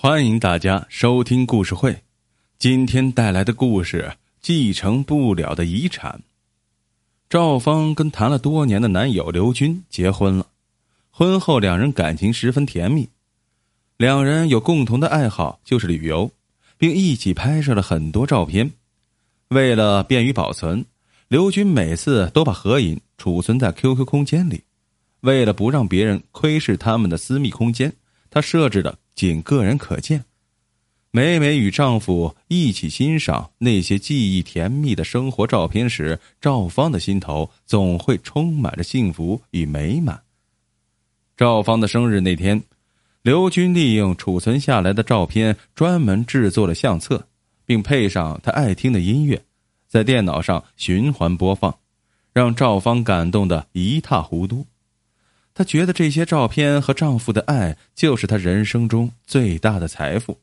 欢迎大家收听故事会，今天带来的故事《继承不了的遗产》。赵芳跟谈了多年的男友刘军结婚了，婚后两人感情十分甜蜜，两人有共同的爱好就是旅游，并一起拍摄了很多照片。为了便于保存，刘军每次都把合影储存在 QQ 空间里。为了不让别人窥视他们的私密空间，他设置了。仅个人可见。每每与丈夫一起欣赏那些记忆甜蜜的生活照片时，赵芳的心头总会充满着幸福与美满。赵芳的生日那天，刘军利用储存下来的照片，专门制作了相册，并配上他爱听的音乐，在电脑上循环播放，让赵芳感动的一塌糊涂。她觉得这些照片和丈夫的爱就是她人生中最大的财富。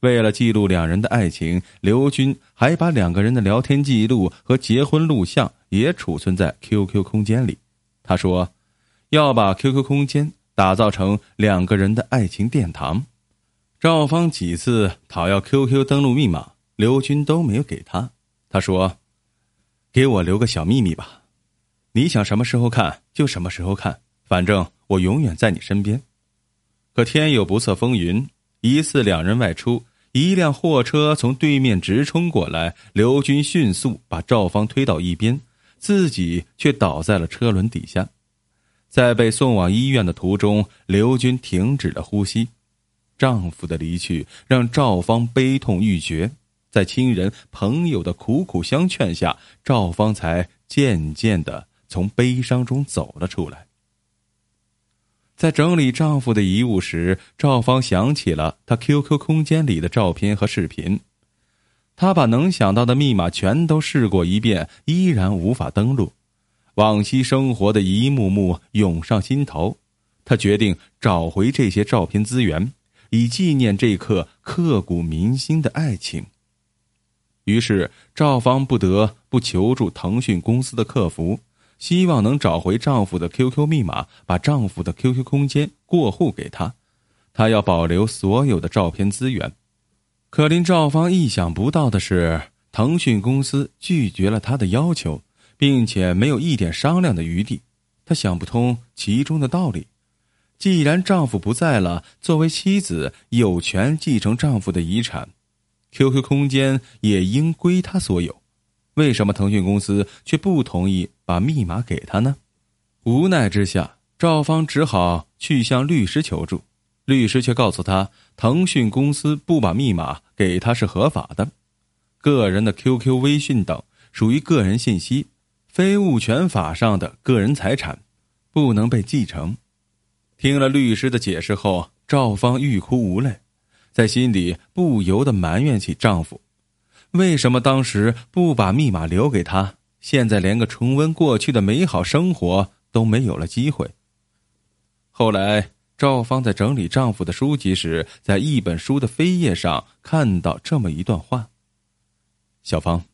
为了记录两人的爱情，刘军还把两个人的聊天记录和结婚录像也储存在 QQ 空间里。他说：“要把 QQ 空间打造成两个人的爱情殿堂。”赵芳几次讨要 QQ 登录密码，刘军都没有给他。他说：“给我留个小秘密吧。”你想什么时候看就什么时候看，反正我永远在你身边。可天有不测风云，一次两人外出，一辆货车从对面直冲过来，刘军迅速把赵芳推到一边，自己却倒在了车轮底下。在被送往医院的途中，刘军停止了呼吸。丈夫的离去让赵芳悲痛欲绝，在亲人朋友的苦苦相劝下，赵芳才渐渐的。从悲伤中走了出来。在整理丈夫的遗物时，赵芳想起了她 QQ 空间里的照片和视频。她把能想到的密码全都试过一遍，依然无法登录。往昔生活的一幕幕涌上心头，她决定找回这些照片资源，以纪念这一刻刻骨铭心的爱情。于是，赵芳不得不求助腾讯公司的客服。希望能找回丈夫的 QQ 密码，把丈夫的 QQ 空间过户给他。她要保留所有的照片资源。可令赵芳意想不到的是，腾讯公司拒绝了她的要求，并且没有一点商量的余地。她想不通其中的道理。既然丈夫不在了，作为妻子有权继承丈夫的遗产，QQ 空间也应归她所有。为什么腾讯公司却不同意把密码给他呢？无奈之下，赵芳只好去向律师求助。律师却告诉他，腾讯公司不把密码给他是合法的。个人的 QQ、微信等属于个人信息，非物权法上的个人财产，不能被继承。听了律师的解释后，赵芳欲哭无泪，在心里不由得埋怨起丈夫。为什么当时不把密码留给他？现在连个重温过去的美好生活都没有了机会。后来，赵芳在整理丈夫的书籍时，在一本书的扉页上看到这么一段话：“小芳，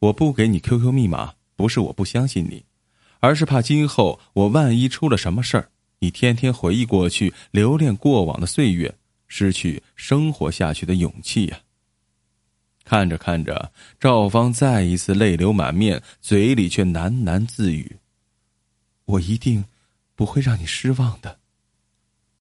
我不给你 QQ 密码，不是我不相信你，而是怕今后我万一出了什么事儿，你天天回忆过去，留恋过往的岁月，失去生活下去的勇气呀。”看着看着，赵芳再一次泪流满面，嘴里却喃喃自语：“我一定不会让你失望的。”